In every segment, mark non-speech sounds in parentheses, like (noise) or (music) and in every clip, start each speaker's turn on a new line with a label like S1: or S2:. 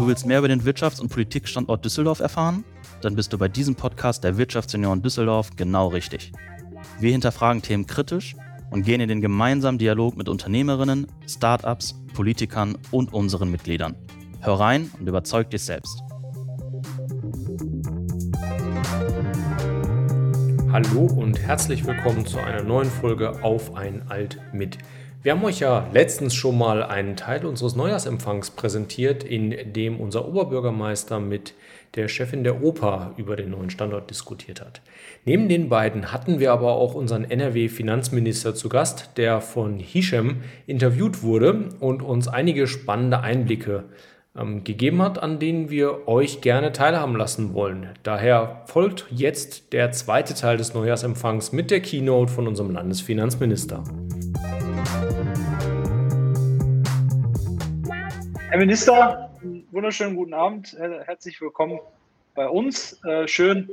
S1: Du willst mehr über den Wirtschafts- und Politikstandort Düsseldorf erfahren? Dann bist du bei diesem Podcast der Wirtschaftsunion Düsseldorf genau richtig. Wir hinterfragen Themen kritisch und gehen in den gemeinsamen Dialog mit Unternehmerinnen, Startups, Politikern und unseren Mitgliedern. Hör rein und überzeug dich selbst.
S2: Hallo und herzlich willkommen zu einer neuen Folge Auf ein Alt mit. Wir haben euch ja letztens schon mal einen Teil unseres Neujahrsempfangs präsentiert, in dem unser Oberbürgermeister mit der Chefin der Oper über den neuen Standort diskutiert hat. Neben den beiden hatten wir aber auch unseren NRW-Finanzminister zu Gast, der von Hisham interviewt wurde und uns einige spannende Einblicke ähm, gegeben hat, an denen wir euch gerne teilhaben lassen wollen. Daher folgt jetzt der zweite Teil des Neujahrsempfangs mit der Keynote von unserem Landesfinanzminister.
S3: Herr Minister, wunderschönen guten Abend. Herzlich willkommen bei uns. Äh, schön,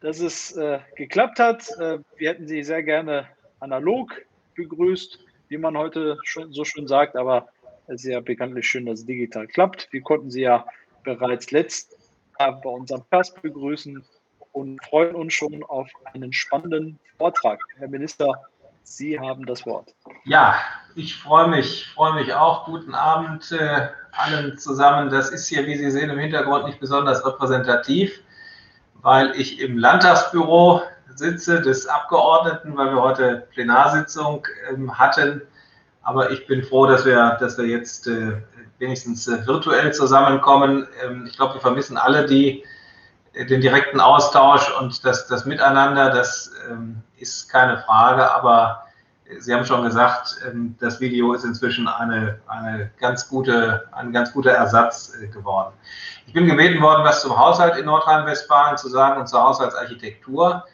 S3: dass es äh, geklappt hat. Äh, wir hätten Sie sehr gerne analog begrüßt, wie man heute so schön sagt, aber es ist ja bekanntlich schön, dass es digital klappt. Wir konnten Sie ja bereits letztes Jahr bei unserem Cast begrüßen und freuen uns schon auf einen spannenden Vortrag. Herr Minister, Sie haben das Wort.
S4: Ja, ich freue mich, freue mich auch. Guten Abend äh, allen zusammen. Das ist hier, wie Sie sehen, im Hintergrund nicht besonders repräsentativ, weil ich im Landtagsbüro sitze des Abgeordneten, weil wir heute Plenarsitzung ähm, hatten aber ich bin froh, dass wir, dass wir jetzt äh, wenigstens äh, virtuell zusammenkommen. Ähm, ich glaube, wir vermissen alle die, äh, den direkten Austausch und das, das Miteinander. Das ähm, ist keine Frage, aber Sie haben schon gesagt, ähm, das Video ist inzwischen eine, eine ganz gute, ein ganz guter Ersatz äh, geworden. Ich bin gebeten worden, was zum Haushalt in Nordrhein-Westfalen zu sagen und zur Haushaltsarchitektur.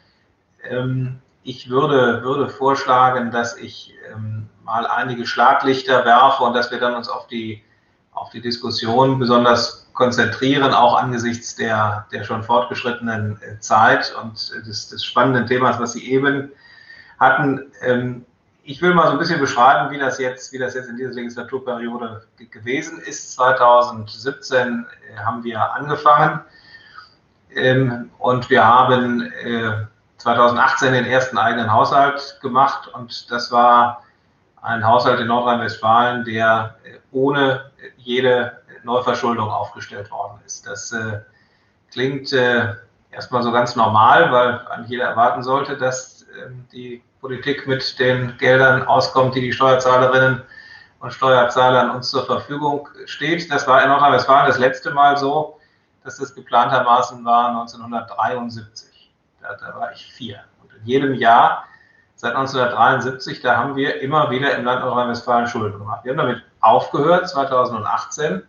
S4: Ähm, ich würde, würde vorschlagen, dass ich ähm, mal einige Schlaglichter werfe und dass wir dann uns auf die, auf die Diskussion besonders konzentrieren, auch angesichts der, der schon fortgeschrittenen äh, Zeit und des, des spannenden Themas, was Sie eben hatten. Ich will mal so ein bisschen beschreiben, wie das jetzt, wie das jetzt in dieser Legislaturperiode gewesen ist. 2017 äh, haben wir angefangen ähm, und wir haben 2018 äh, den ersten eigenen Haushalt gemacht und das war ein Haushalt in Nordrhein-Westfalen, der äh, ohne jede Neuverschuldung aufgestellt worden ist. Das äh, klingt äh, erstmal so ganz normal, weil eigentlich jeder erwarten sollte, dass die Politik mit den Geldern auskommt, die die Steuerzahlerinnen und Steuerzahlern uns zur Verfügung steht. Das war in Nordrhein-Westfalen das letzte Mal so, dass das geplantermaßen war 1973. Da, da war ich vier. Und in jedem Jahr seit 1973, da haben wir immer wieder im Land Nordrhein-Westfalen Schulden gemacht. Wir haben damit aufgehört 2018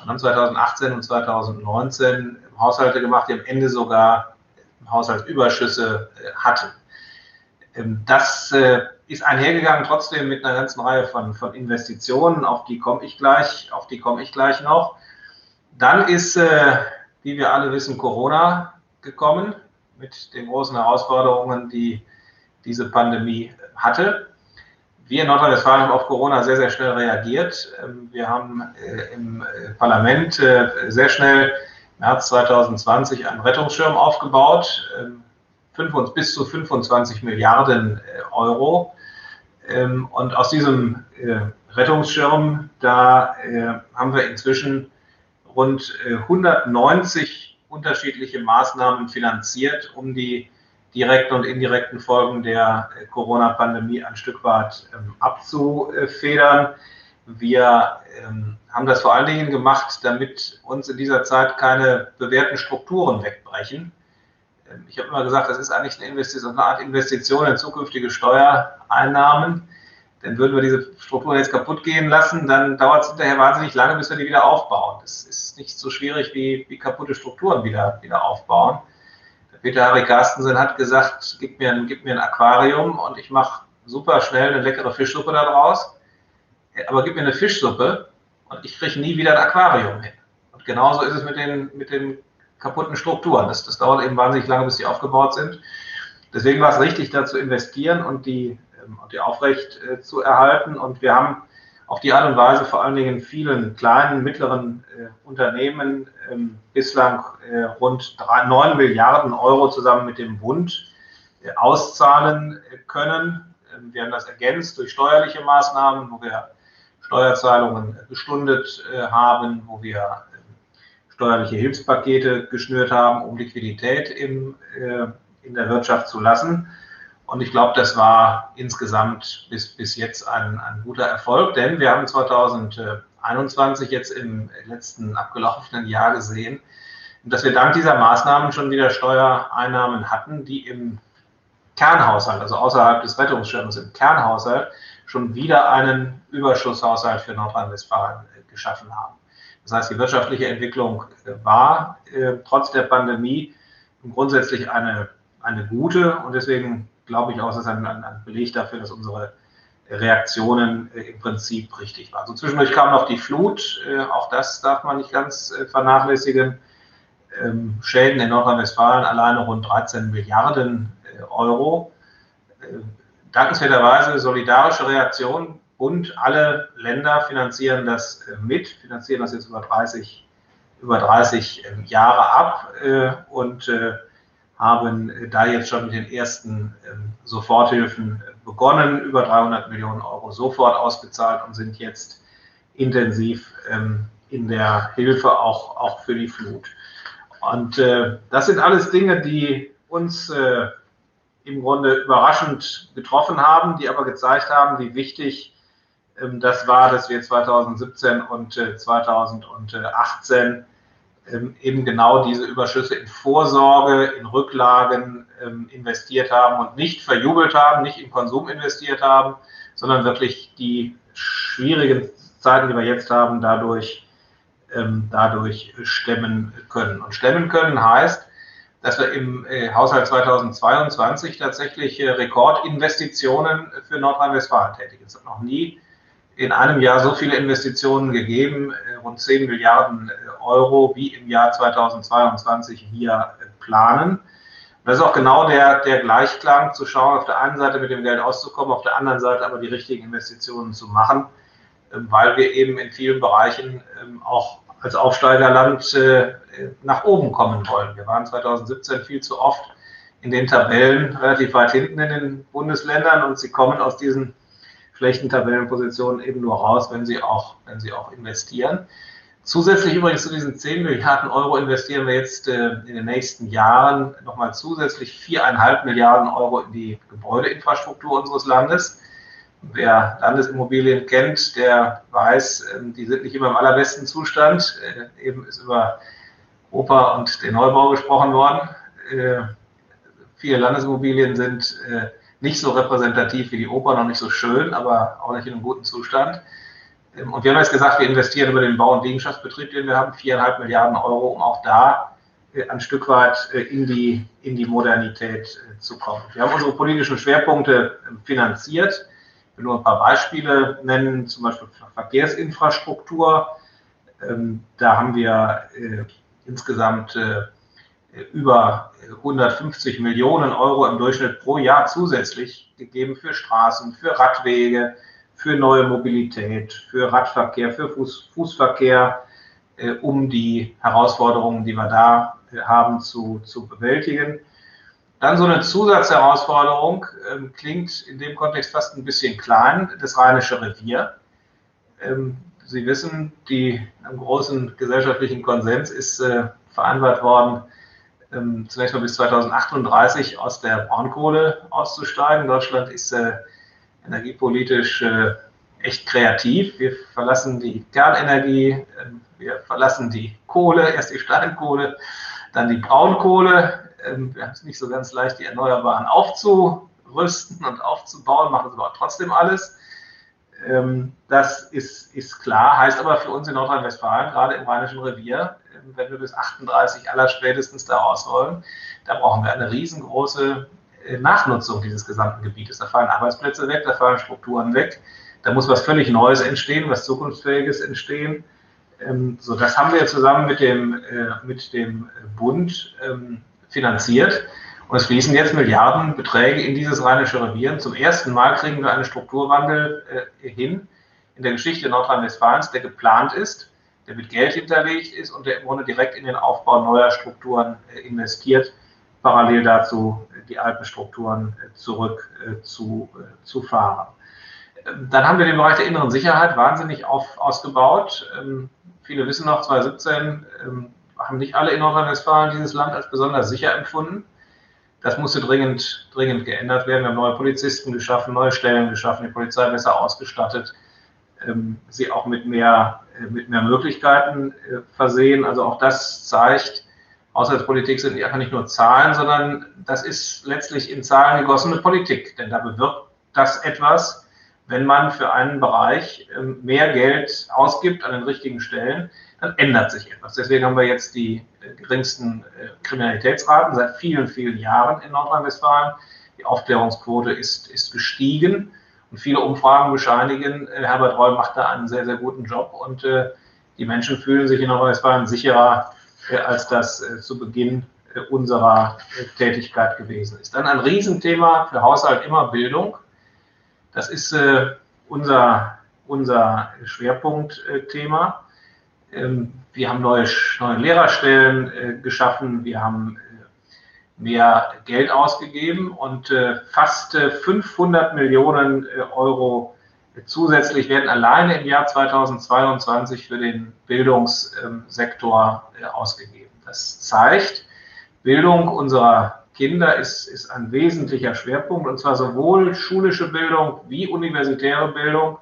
S4: und haben 2018 und 2019 Haushalte gemacht, die am Ende sogar Haushaltsüberschüsse äh, hatten. Ähm, das äh, ist einhergegangen trotzdem mit einer ganzen Reihe von, von Investitionen, auf die komme ich gleich, auf die komme ich gleich noch. Dann ist, äh, wie wir alle wissen, Corona gekommen mit den großen Herausforderungen, die diese Pandemie hatte. Wir in Nordrhein-Westfalen haben auf Corona sehr, sehr schnell reagiert. Ähm, wir haben äh, im Parlament sehr schnell März 2020 einen Rettungsschirm aufgebaut, ähm, bis zu 25 Milliarden Euro. Ähm, und aus diesem Rettungsschirm, da haben wir inzwischen rund 190 unterschiedliche Maßnahmen finanziert, um die direkten und indirekten Folgen der äh, Corona-Pandemie ein Stück weit ähm, abzufedern. Wir ähm, haben das vor allen Dingen gemacht, damit uns in dieser Zeit keine bewährten Strukturen wegbrechen. Ich habe immer gesagt, das ist eigentlich eine, Investition, eine Art Investition in zukünftige Steuereinnahmen. Denn würden wir diese Strukturen jetzt kaputt gehen lassen, dann dauert es hinterher wahnsinnig lange, bis wir die wieder aufbauen. Das ist nicht so schwierig wie, wie kaputte Strukturen wieder, wieder aufbauen. Peter Harry Carstensen hat gesagt, gib mir, ein, gib mir ein Aquarium und ich mache super schnell eine leckere Fischsuppe daraus. Aber gib mir eine Fischsuppe und ich kriege nie wieder ein Aquarium hin. Und genauso ist es mit den, mit den kaputten Strukturen. Das, das dauert eben wahnsinnig lange, bis die aufgebaut sind. Deswegen war es richtig, da zu investieren und die, ähm, und die aufrecht äh, zu erhalten. Und wir haben auf die Art und Weise vor allen Dingen vielen kleinen, mittleren äh, Unternehmen ähm, bislang äh, rund 3, 9 Milliarden Euro zusammen mit dem Bund äh, auszahlen äh, können. Ähm, wir haben das ergänzt durch steuerliche Maßnahmen, wo wir Steuerzahlungen gestundet haben, wo wir steuerliche Hilfspakete geschnürt haben, um Liquidität im, äh, in der Wirtschaft zu lassen. Und ich glaube, das war insgesamt bis, bis jetzt ein, ein guter Erfolg, denn wir haben 2021 jetzt im letzten abgelaufenen Jahr gesehen, dass wir dank dieser Maßnahmen schon wieder Steuereinnahmen hatten, die im Kernhaushalt, also außerhalb des Rettungsschirms im Kernhaushalt, schon wieder einen Überschusshaushalt für Nordrhein-Westfalen äh, geschaffen haben. Das heißt, die wirtschaftliche Entwicklung äh, war äh, trotz der Pandemie grundsätzlich eine, eine gute und deswegen glaube ich auch, es ist ein, ein, ein Beleg dafür, dass unsere Reaktionen äh, im Prinzip richtig waren. So zwischendurch kam noch die Flut, äh, auch das darf man nicht ganz äh, vernachlässigen. Ähm, Schäden in Nordrhein-Westfalen alleine rund 13 Milliarden äh, Euro. Dankenswerterweise solidarische Reaktion. Und alle Länder finanzieren das äh, mit, finanzieren das jetzt über 30, über 30 ähm, Jahre ab und haben da jetzt schon mit den ersten ähm, Soforthilfen begonnen, über 300 Millionen Euro sofort ausbezahlt und sind jetzt intensiv ähm, in der Hilfe auch, auch für die Flut. Und äh, das sind alles Dinge, die uns äh, im Grunde überraschend getroffen haben, die aber gezeigt haben, wie wichtig das war, dass wir 2017 und äh, 2018 ähm, eben genau diese Überschüsse in Vorsorge, in Rücklagen ähm, investiert haben und nicht verjubelt haben, nicht in Konsum investiert haben, sondern wirklich die schwierigen Zeiten, die wir jetzt haben, dadurch, ähm, dadurch stemmen können. Und stemmen können heißt, dass wir im äh, Haushalt 2022 tatsächlich äh, Rekordinvestitionen für Nordrhein-Westfalen tätigen. Es hat noch nie in einem Jahr so viele Investitionen gegeben, äh, rund 10 Milliarden Euro wie im Jahr 2022 hier planen. Das ist auch genau der, der Gleichklang, zu schauen, auf der einen Seite mit dem Geld auszukommen, auf der anderen Seite aber die richtigen Investitionen zu machen, ähm, weil wir eben in vielen Bereichen ähm, auch als Aufsteigerland äh, nach oben kommen wollen. Wir waren 2017 viel zu oft in den Tabellen relativ weit hinten in den Bundesländern und sie kommen aus diesen schlechten Tabellenpositionen eben nur raus, wenn sie auch, wenn sie auch investieren. Zusätzlich übrigens zu diesen 10 Milliarden Euro investieren wir jetzt äh, in den nächsten Jahren nochmal zusätzlich 4,5 Milliarden Euro in die Gebäudeinfrastruktur unseres Landes. Wer Landesimmobilien kennt, der weiß, äh, die sind nicht immer im allerbesten Zustand. Äh, eben ist über Oper und den Neubau gesprochen worden. Äh, viele Landesimmobilien sind äh, nicht so repräsentativ wie die Oper, noch nicht so schön, aber auch nicht in einem guten Zustand. Ähm, und wir haben jetzt gesagt, wir investieren über den Bau- und Liegenschaftsbetrieb, den wir haben, viereinhalb Milliarden Euro, um auch da äh, ein Stück weit äh, in die, in die Modernität äh, zu kommen. Wir haben unsere politischen Schwerpunkte ähm, finanziert. Ich will nur ein paar Beispiele nennen, zum Beispiel Verkehrsinfrastruktur. Ähm, da haben wir insgesamt über 150 Millionen Euro im Durchschnitt pro Jahr zusätzlich gegeben für Straßen, für Radwege, für neue Mobilität, für Radverkehr, für Fuß, Fußverkehr, äh, um die Herausforderungen, die wir da äh, haben, zu, zu bewältigen. Dann so eine Zusatzherausforderung, äh, klingt in dem Kontext fast ein bisschen klein, das Rheinische Revier. Ähm, Sie wissen, die, einem großen gesellschaftlichen Konsens ist äh, vereinbart worden, ähm, zunächst mal bis 2038 aus der Braunkohle auszusteigen. Deutschland ist äh, energiepolitisch äh, echt kreativ. Wir verlassen die Kernenergie, äh, wir verlassen die Kohle, erst die Steinkohle, dann die Braunkohle. Ähm, wir haben es nicht so ganz leicht, die Erneuerbaren aufzurüsten und aufzubauen, machen es aber trotzdem alles. Ähm, das ist, ist klar, heißt aber für uns in Nordrhein-Westfalen, gerade im Rheinischen Revier, wenn wir bis 38 aller spätestens da raus wollen, da brauchen wir eine riesengroße äh, Nachnutzung dieses gesamten Gebietes. Da fallen Arbeitsplätze weg, da fallen Strukturen weg, da muss was völlig Neues entstehen, was Zukunftsfähiges entstehen. Ähm, so, das haben wir zusammen mit dem, äh, mit dem Bund ähm, finanziert. Und es fließen jetzt Milliardenbeträge in dieses rheinische Revier. Zum ersten Mal kriegen wir einen Strukturwandel äh, hin, in der Geschichte Nordrhein-Westfalens, der geplant ist, der mit Geld hinterlegt ist und der im Grunde direkt in den Aufbau neuer Strukturen äh, investiert, parallel dazu die alten Strukturen zurück zu, zu fahren. Ähm, dann haben wir den Bereich der inneren Sicherheit wahnsinnig auf, ausgebaut. Ähm, viele wissen noch, 2017 ähm, haben nicht alle in Nordrhein-Westfalen dieses Land als besonders sicher empfunden. Das musste dringend, dringend geändert werden. Wir haben neue Polizisten geschaffen, neue Stellen geschaffen, die Polizei besser ausgestattet, sie auch mit mehr, äh, mit mehr Möglichkeiten äh, versehen. Also auch das zeigt, Haushaltspolitik sind einfach nicht nur Zahlen, sondern das ist letztlich in Zahlen gegossene Politik. Denn da bewirkt das etwas, wenn man für einen Bereich ähm, mehr Geld ausgibt an den richtigen Stellen, dann ändert sich etwas. Deswegen haben wir jetzt die äh, geringsten äh, Kriminalitätsraten seit vielen, vielen Jahren in Nordrhein-Westfalen. Die Aufklärungsquote ist, ist gestiegen und viele Umfragen bescheinigen, äh, Herbert Reul macht da einen sehr, sehr guten Job und die Menschen fühlen sich in Nordrhein-Westfalen sicherer, als das zu Beginn unserer Tätigkeit gewesen ist. Dann ein Riesenthema für Haushalt immer Bildung. Das ist unser, unser Schwerpunktthema. Ähm, wir haben neue, neue Lehrerstellen äh, geschaffen, wir haben äh, mehr Geld ausgegeben und äh, fast 500 Millionen Euro zusätzlich werden alleine im Jahr 2022 für den Bildungssektor ausgegeben. Das zeigt, Bildung unserer Kinder ist, ist ein wesentlicher Schwerpunkt, und zwar sowohl schulische Bildung wie universitäre Bildung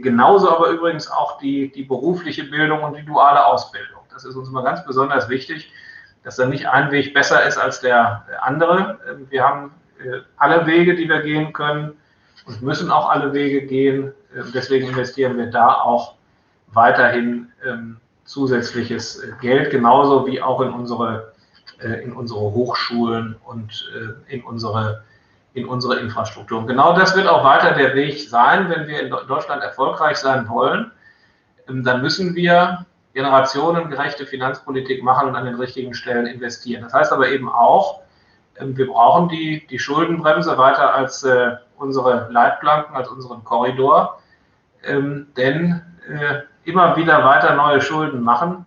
S4: Genauso aber übrigens auch die, die berufliche Bildung und die duale Ausbildung. Das ist uns immer ganz besonders wichtig, dass da nicht ein Weg besser ist als der andere. Wir haben äh, alle Wege, die wir gehen können und müssen auch alle Wege gehen. Ähm, deswegen investieren wir da auch weiterhin ähm, zusätzliches äh, Geld, genauso wie auch in unsere, äh, in unsere Hochschulen und in unsere in unsere Infrastruktur. Und genau das wird auch weiter der Weg sein, wenn wir in Deutschland erfolgreich sein wollen. Ähm, dann müssen wir generationengerechte Finanzpolitik machen und an den richtigen Stellen investieren. Das heißt aber eben auch, ähm, wir brauchen die, die Schuldenbremse weiter als äh, unsere Leitplanken, als unseren Korridor. Ähm, denn äh, immer wieder weiter neue Schulden machen,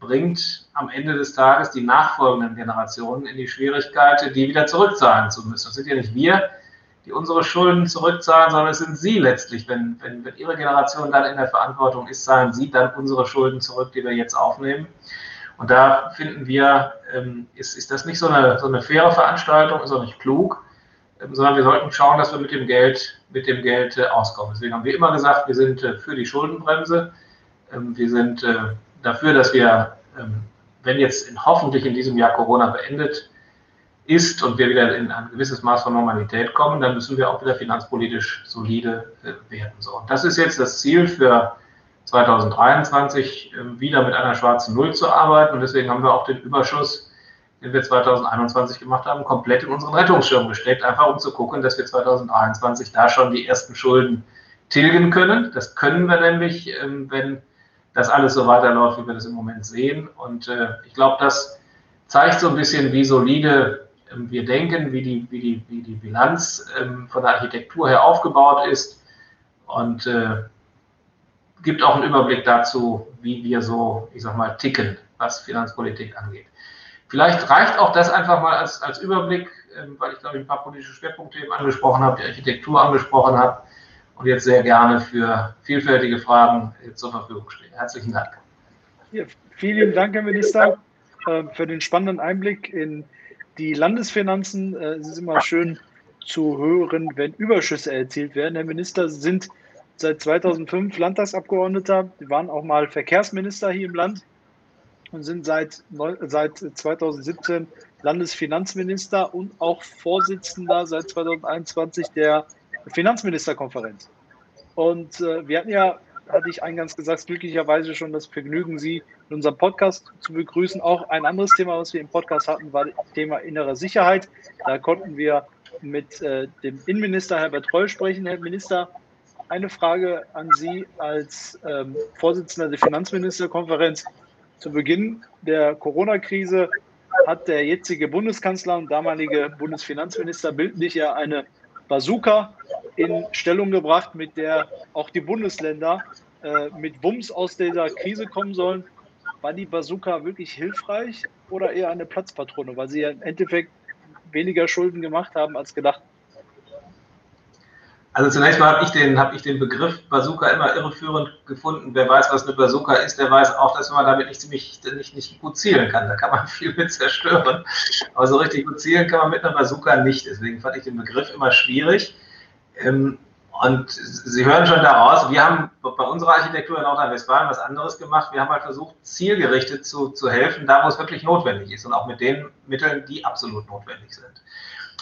S4: bringt am Ende des Tages die nachfolgenden Generationen in die Schwierigkeit, die wieder zurückzahlen zu müssen. Das sind ja nicht wir, die unsere Schulden zurückzahlen, sondern es sind sie letztlich. Wenn, wenn, wenn ihre Generation dann in der Verantwortung ist, zahlen sie dann unsere Schulden zurück, die wir jetzt aufnehmen. Und da finden wir, ähm, ist, ist das nicht so eine, so eine faire Veranstaltung, ist auch nicht klug, ähm, sondern wir sollten schauen, dass wir mit dem Geld, mit dem Geld äh, auskommen. Deswegen haben wir immer gesagt, wir sind äh, für die Schuldenbremse. Ähm, wir sind äh, dafür, dass wir, ähm, wenn jetzt in, hoffentlich in diesem Jahr Corona beendet ist und wir wieder in ein gewisses Maß von Normalität kommen, dann müssen wir auch wieder finanzpolitisch solide äh, werden. So, und das ist jetzt das Ziel für 2023, äh, wieder mit einer schwarzen Null zu arbeiten. Und deswegen haben wir auch den Überschuss, den wir 2021 gemacht haben, komplett in unseren Rettungsschirm gesteckt, einfach um zu gucken, dass wir 2023 da schon die ersten Schulden tilgen können. Das können wir nämlich, ähm, wenn das alles so weiterläuft, wie wir das im Moment sehen. Und äh, ich glaube, das zeigt so ein bisschen, wie solide ähm, wir denken, wie die, wie die, wie die Bilanz ähm, von der Architektur her aufgebaut ist und äh, gibt auch einen Überblick dazu, wie wir so, ich sag mal, ticken, was Finanzpolitik angeht. Vielleicht reicht auch das einfach mal als, als Überblick, ähm, weil ich glaube, ich ein paar politische Schwerpunkte eben angesprochen habe, die Architektur angesprochen habe und jetzt sehr gerne für vielfältige Fragen zur Verfügung stehe. Herzlichen Dank.
S3: Ja, vielen Dank, Herr Minister, äh, für den spannenden Einblick in die Landesfinanzen. Äh, es ist immer schön zu hören, wenn Überschüsse erzielt werden. Herr Minister, Sie sind seit 2005 Landtagsabgeordneter, Sie waren auch mal Verkehrsminister hier im Land und sind seit, seit 2017 Landesfinanzminister und auch Vorsitzender seit 2021 der Finanzministerkonferenz. Und äh, wir hatten ja, hatte ich eingangs gesagt, glücklicherweise schon das Vergnügen, Sie in unserem Podcast zu begrüßen. Auch ein anderes Thema, was wir im Podcast hatten, war das Thema innere Sicherheit. Da konnten wir mit äh, dem Innenminister Herbert Reul sprechen. Herr Minister, eine Frage an Sie als ähm, Vorsitzender der Finanzministerkonferenz. Zu Beginn der Corona-Krise hat der jetzige Bundeskanzler und damalige Bundesfinanzminister bildlich ja eine Bazooka in Stellung gebracht, mit der auch die Bundesländer äh, mit Wumms aus dieser Krise kommen sollen. War die Bazooka wirklich hilfreich oder eher eine Platzpatrone, weil sie ja im Endeffekt weniger Schulden gemacht haben als gedacht?
S4: Also zunächst mal habe ich, den, hab ich den Begriff Bazooka immer irreführend gefunden. Wer weiß, was eine Bazooka ist, der weiß auch, dass man damit nicht ziemlich nicht, nicht gut zielen kann. Da kann man (laughs) viel mit zerstören. Aber so richtig gut zielen kann man mit einer Bazooka nicht. Deswegen fand ich den Begriff immer schwierig. Ähm, und Sie hören schon daraus, wir haben bei unserer Architektur in Nordrhein-Westfalen was anderes gemacht. Wir haben halt versucht, zielgerichtet zu, zu helfen, da wo es wirklich notwendig ist und auch mit den Mitteln, die absolut notwendig sind.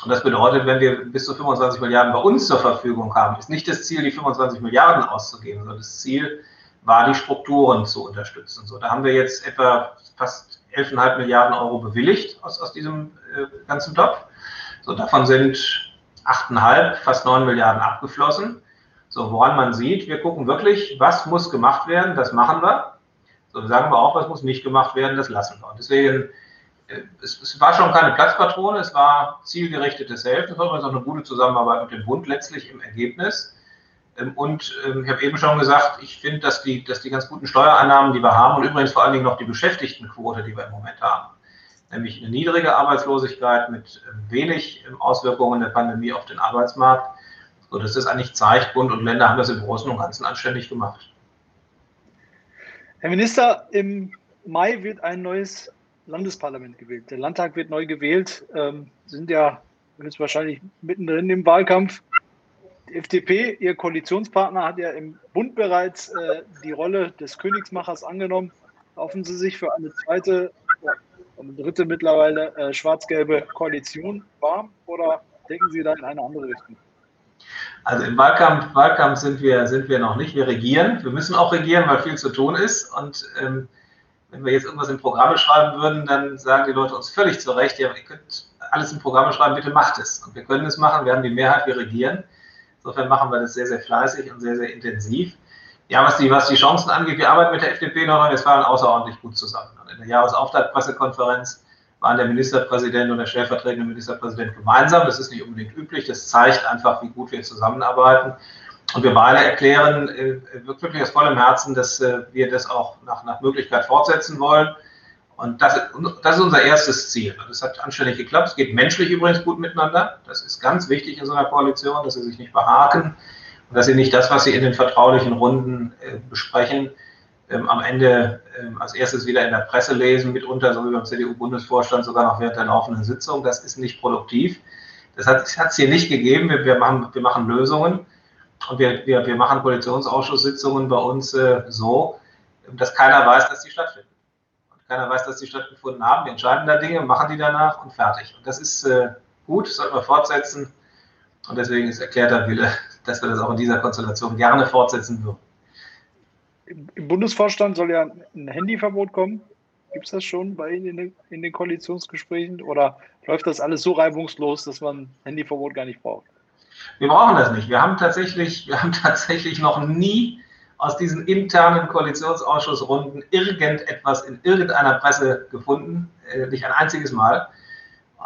S4: Und das bedeutet, wenn wir bis zu 25 Milliarden bei uns zur Verfügung haben, ist nicht das Ziel, die 25 Milliarden auszugeben, sondern das Ziel war, die Strukturen zu unterstützen. So, da haben wir jetzt etwa fast 11,5 Milliarden Euro bewilligt aus, aus diesem äh, ganzen Topf. So, davon sind 8,5, fast 9 Milliarden abgeflossen. So, woran man sieht, wir gucken wirklich, was muss gemacht werden, das machen wir. So, sagen wir auch, was muss nicht gemacht werden, das lassen wir. Und deswegen, es, es war schon keine Platzpatrone, es war zielgerichtetes Helfen, es war auch eine gute Zusammenarbeit mit dem Bund letztlich im Ergebnis. Ähm, und ähm, ich habe eben schon gesagt, ich finde, dass die, dass die ganz guten Steuereinnahmen, die wir haben, und übrigens vor allen Dingen noch die Beschäftigtenquote, die wir im Moment haben, nämlich eine niedrige Arbeitslosigkeit mit ähm, wenig Auswirkungen der Pandemie auf den Arbeitsmarkt, sodass das eigentlich zeigt, Bund und Länder haben das im Großen und Ganzen anständig gemacht.
S3: Herr Minister, im Mai wird ein neues Landesparlament gewählt. Der Landtag wird neu gewählt. Ähm, sind ja jetzt wahrscheinlich mittendrin im Wahlkampf. Die FDP, Ihr Koalitionspartner, hat ja im Bund bereits äh, die Rolle des Königsmachers angenommen. Laufen Sie sich für eine zweite eine dritte mittlerweile äh, schwarz-gelbe Koalition war? Oder denken Sie da in eine andere Richtung?
S4: Also im Wahlkampf, Wahlkampf sind, wir, sind wir noch nicht. Wir regieren. Wir müssen auch regieren, weil viel zu tun ist. Und ähm, wenn wir jetzt irgendwas in Programme schreiben würden, dann sagen die Leute uns völlig zu Recht, ja, ihr könnt alles in Programme schreiben, bitte macht es. Und wir können es machen. Wir haben die Mehrheit, wir regieren. Insofern machen wir das sehr, sehr fleißig und sehr, sehr intensiv. Ja, was die, was die Chancen angeht, wir arbeiten mit der FDP in Nordrhein-Westfalen außerordentlich gut zusammen. Und in der Jahresauftaktpressekonferenz waren der Ministerpräsident und der stellvertretende Ministerpräsident gemeinsam. Das ist nicht unbedingt üblich. Das zeigt einfach, wie gut wir zusammenarbeiten. Und wir beide erklären äh, wirklich aus vollem Herzen, dass äh, wir das auch nach, nach Möglichkeit fortsetzen wollen. Und das, das ist unser erstes Ziel. Das hat anständig geklappt. Es geht menschlich übrigens gut miteinander. Das ist ganz wichtig in so einer Koalition, dass sie sich nicht behaken und dass sie nicht das, was sie in den vertraulichen Runden äh, besprechen, ähm, am Ende ähm, als erstes wieder in der Presse lesen, mitunter, so wie beim CDU-Bundesvorstand, sogar noch während der laufenden Sitzung. Das ist nicht produktiv. Das hat es hier nicht gegeben. Wir, wir, machen, wir machen Lösungen und wir, wir, wir machen Koalitionsausschusssitzungen bei uns äh, so, dass keiner weiß, dass die stattfinden. Und keiner weiß, dass die stattgefunden haben. Wir entscheiden da Dinge, machen die danach und fertig. Und das ist äh, gut, sollten wir fortsetzen. Und deswegen ist erklärter Wille, (laughs) dass wir das auch in dieser Konstellation gerne fortsetzen würden.
S3: Im Bundesvorstand soll ja ein Handyverbot kommen. Gibt es das schon bei Ihnen in den, in den, Koalitionsgesprächen oder läuft das alles so reibungslos, dass man ein Handyverbot gar nicht braucht?
S4: Wir brauchen das nicht. Wir haben tatsächlich, wir haben (laughs) tatsächlich noch nie aus diesen internen Koalitionsausschussrunden irgendetwas in irgendeiner Presse gefunden. Äh, nicht ein einziges Mal.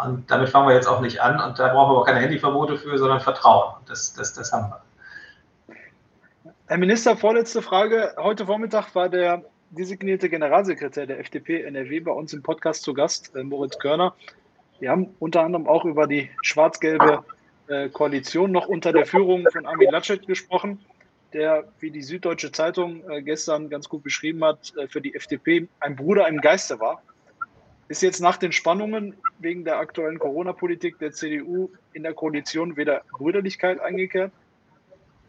S4: Und damit fangen wir jetzt auch nicht an. Und da brauchen wir aber keine Handyverbote für, sondern Vertrauen. Das, das, das haben wir.
S3: Herr Minister, vorletzte Frage. Heute Vormittag war der designierte Generalsekretär der FDP NRW bei uns im Podcast zu Gast, äh, Moritz Körner. Wir haben unter anderem auch über die schwarz-gelbe äh, Koalition noch unter der Führung von Armin Laschet gesprochen, der, wie die Süddeutsche Zeitung äh, gestern ganz gut beschrieben hat, äh, für die FDP ein Bruder im Geiste war. Ist jetzt nach den Spannungen wegen der aktuellen Corona-Politik der CDU in der Koalition wieder Brüderlichkeit eingekehrt?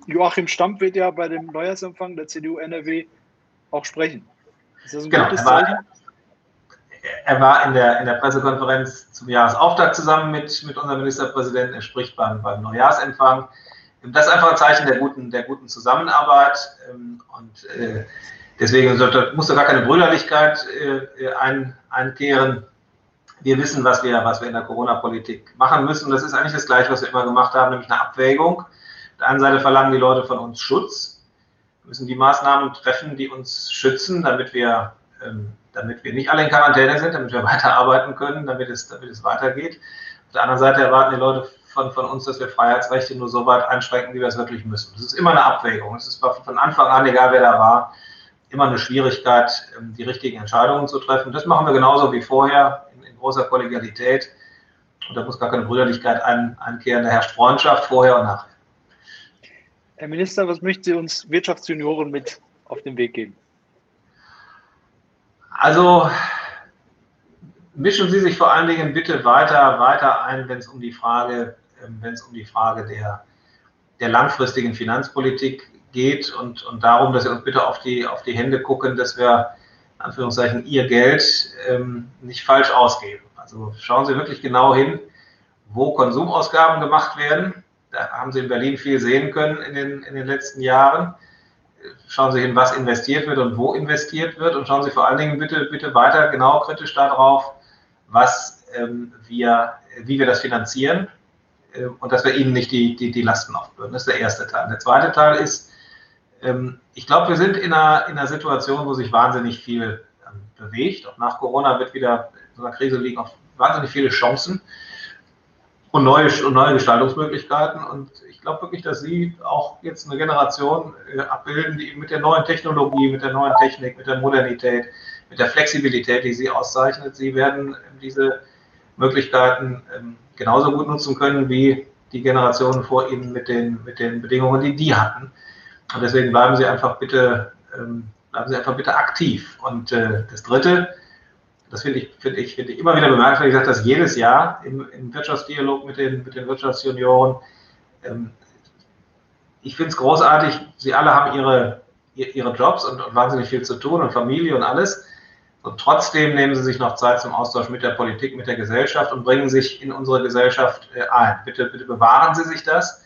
S3: Joachim Stamp wird ja bei dem Neujahrsempfang der CDU NRW auch sprechen.
S4: Ist das ein genau, gutes Zeichen? Er war in der, in der Pressekonferenz zum Jahresauftakt zusammen mit, mit unserem Ministerpräsidenten. Er spricht beim, beim Neujahrsempfang. Das ist einfach ein Zeichen der guten, der guten Zusammenarbeit. Ähm, und äh, Deswegen muss da gar keine Brüderlichkeit äh, ein, einkehren. Wir wissen, was wir, was wir in der Corona-Politik machen müssen. Das ist eigentlich das Gleiche, was wir immer gemacht haben, nämlich eine Abwägung. Auf der einen Seite verlangen die Leute von uns Schutz. Wir müssen die Maßnahmen treffen, die uns schützen, damit wir, ähm, damit wir nicht alle in Quarantäne sind, damit wir weiterarbeiten können, damit es, damit es weitergeht. Auf der anderen Seite erwarten die Leute von, von uns, dass wir Freiheitsrechte nur so weit einschränken, wie wir es wirklich müssen. Das ist immer eine Abwägung. Es ist von Anfang an, egal wer da war, immer eine Schwierigkeit, ähm, die richtigen Entscheidungen zu treffen. Das machen wir genauso wie vorher in, in großer Kollegialität. Und da muss gar keine Brüderlichkeit ein, einkehren. Da herrscht Freundschaft vorher und nachher.
S3: Herr Minister, was möchten Sie uns Wirtschaftsjunioren mit auf den Weg geben?
S4: Also mischen Sie sich vor allen Dingen bitte weiter, weiter ein, wenn es um die Frage, ähm, wenn es um die Frage der, der langfristigen Finanzpolitik geht und, und darum, dass Sie uns bitte auf die, auf die Hände gucken, dass wir, in Anführungszeichen, Ihr Geld ähm, nicht falsch ausgeben. Also schauen Sie wirklich genau hin, wo Konsumausgaben gemacht werden. Da haben Sie in Berlin viel sehen können in den, in den letzten Jahren. Schauen Sie hin, was investiert wird und wo investiert wird. Und schauen Sie vor allen Dingen bitte, bitte weiter genau kritisch darauf, was ähm, wir, wie wir das finanzieren äh, und dass wir ihnen nicht die, die, die Lasten aufbürden. Das ist der erste Teil. Der zweite Teil ist, ähm, ich glaube, wir sind in einer, in einer Situation, wo sich wahnsinnig viel ähm, bewegt. Auch nach Corona wird wieder in so einer Krise liegen auch wahnsinnig viele Chancen und neue, und neue Gestaltungsmöglichkeiten. Und glaube wirklich, dass Sie auch jetzt eine Generation äh, abbilden, die mit der neuen Technologie, mit der neuen Technik, mit der Modernität, mit der Flexibilität, die sie auszeichnet, sie werden diese Möglichkeiten ähm, genauso gut nutzen können wie die Generationen vor ihnen mit den, mit den Bedingungen, die die hatten. Und deswegen bleiben Sie einfach bitte, ähm, bleiben Sie einfach bitte aktiv. Und äh, das Dritte, das finde ich, finde ich, finde ich immer wieder bemerkenswert, ich sage das jedes Jahr im, im Wirtschaftsdialog mit den, mit den Wirtschaftsjunioren. Ähm, ich finde es großartig, Sie alle haben Ihre, ihre Jobs und, und wahnsinnig viel zu tun und Familie und alles. Und trotzdem nehmen Sie sich noch Zeit zum Austausch mit der Politik, mit der Gesellschaft und bringen sich in unsere Gesellschaft äh, ein. Bitte, bitte bewahren Sie sich das,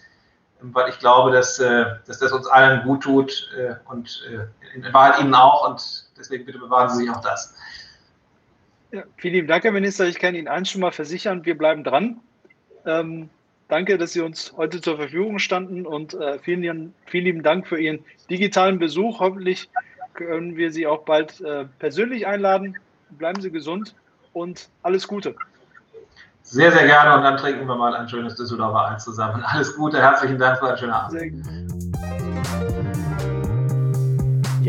S4: weil ich glaube, dass, äh, dass das uns allen gut tut äh, und in Wahrheit Ihnen auch. Und deswegen bitte bewahren Sie sich auch das.
S3: Ja, vielen lieben Dank, Herr Minister. Ich kann Ihnen eins schon mal versichern, wir bleiben dran. Ähm, danke, dass Sie uns heute zur Verfügung standen und äh, vielen, vielen lieben Dank für Ihren digitalen Besuch. Hoffentlich können wir Sie auch bald äh, persönlich einladen. Bleiben Sie gesund und alles Gute.
S4: Sehr, sehr gerne und dann trinken wir mal ein schönes Düsseldorfer Eis zusammen. Alles Gute, herzlichen Dank für einen schönen Abend.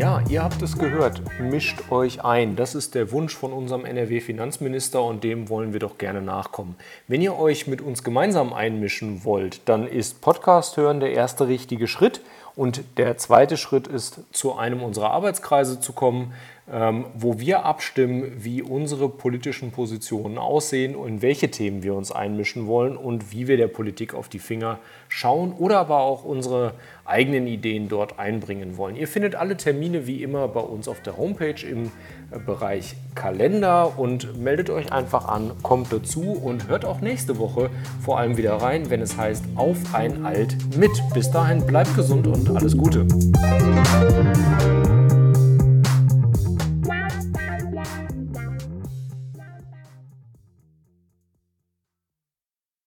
S2: Ja, ihr habt es gehört, mischt euch ein. Das ist der Wunsch von unserem NRW-Finanzminister und dem wollen wir doch gerne nachkommen. Wenn ihr euch mit uns gemeinsam einmischen wollt, dann ist Podcast hören der erste richtige Schritt. Und der zweite Schritt ist, zu einem unserer Arbeitskreise zu kommen, wo wir abstimmen, wie unsere politischen Positionen aussehen und in welche Themen wir uns einmischen wollen und wie wir der Politik auf die Finger schauen oder aber auch unsere eigenen Ideen dort einbringen wollen. Ihr findet alle Termine wie immer bei uns auf der Homepage im äh, Bereich Kalender und meldet euch einfach an, kommt dazu und hört auch nächste Woche vor allem wieder rein, wenn es heißt Auf ein Alt mit. Bis dahin bleibt gesund und alles Gute.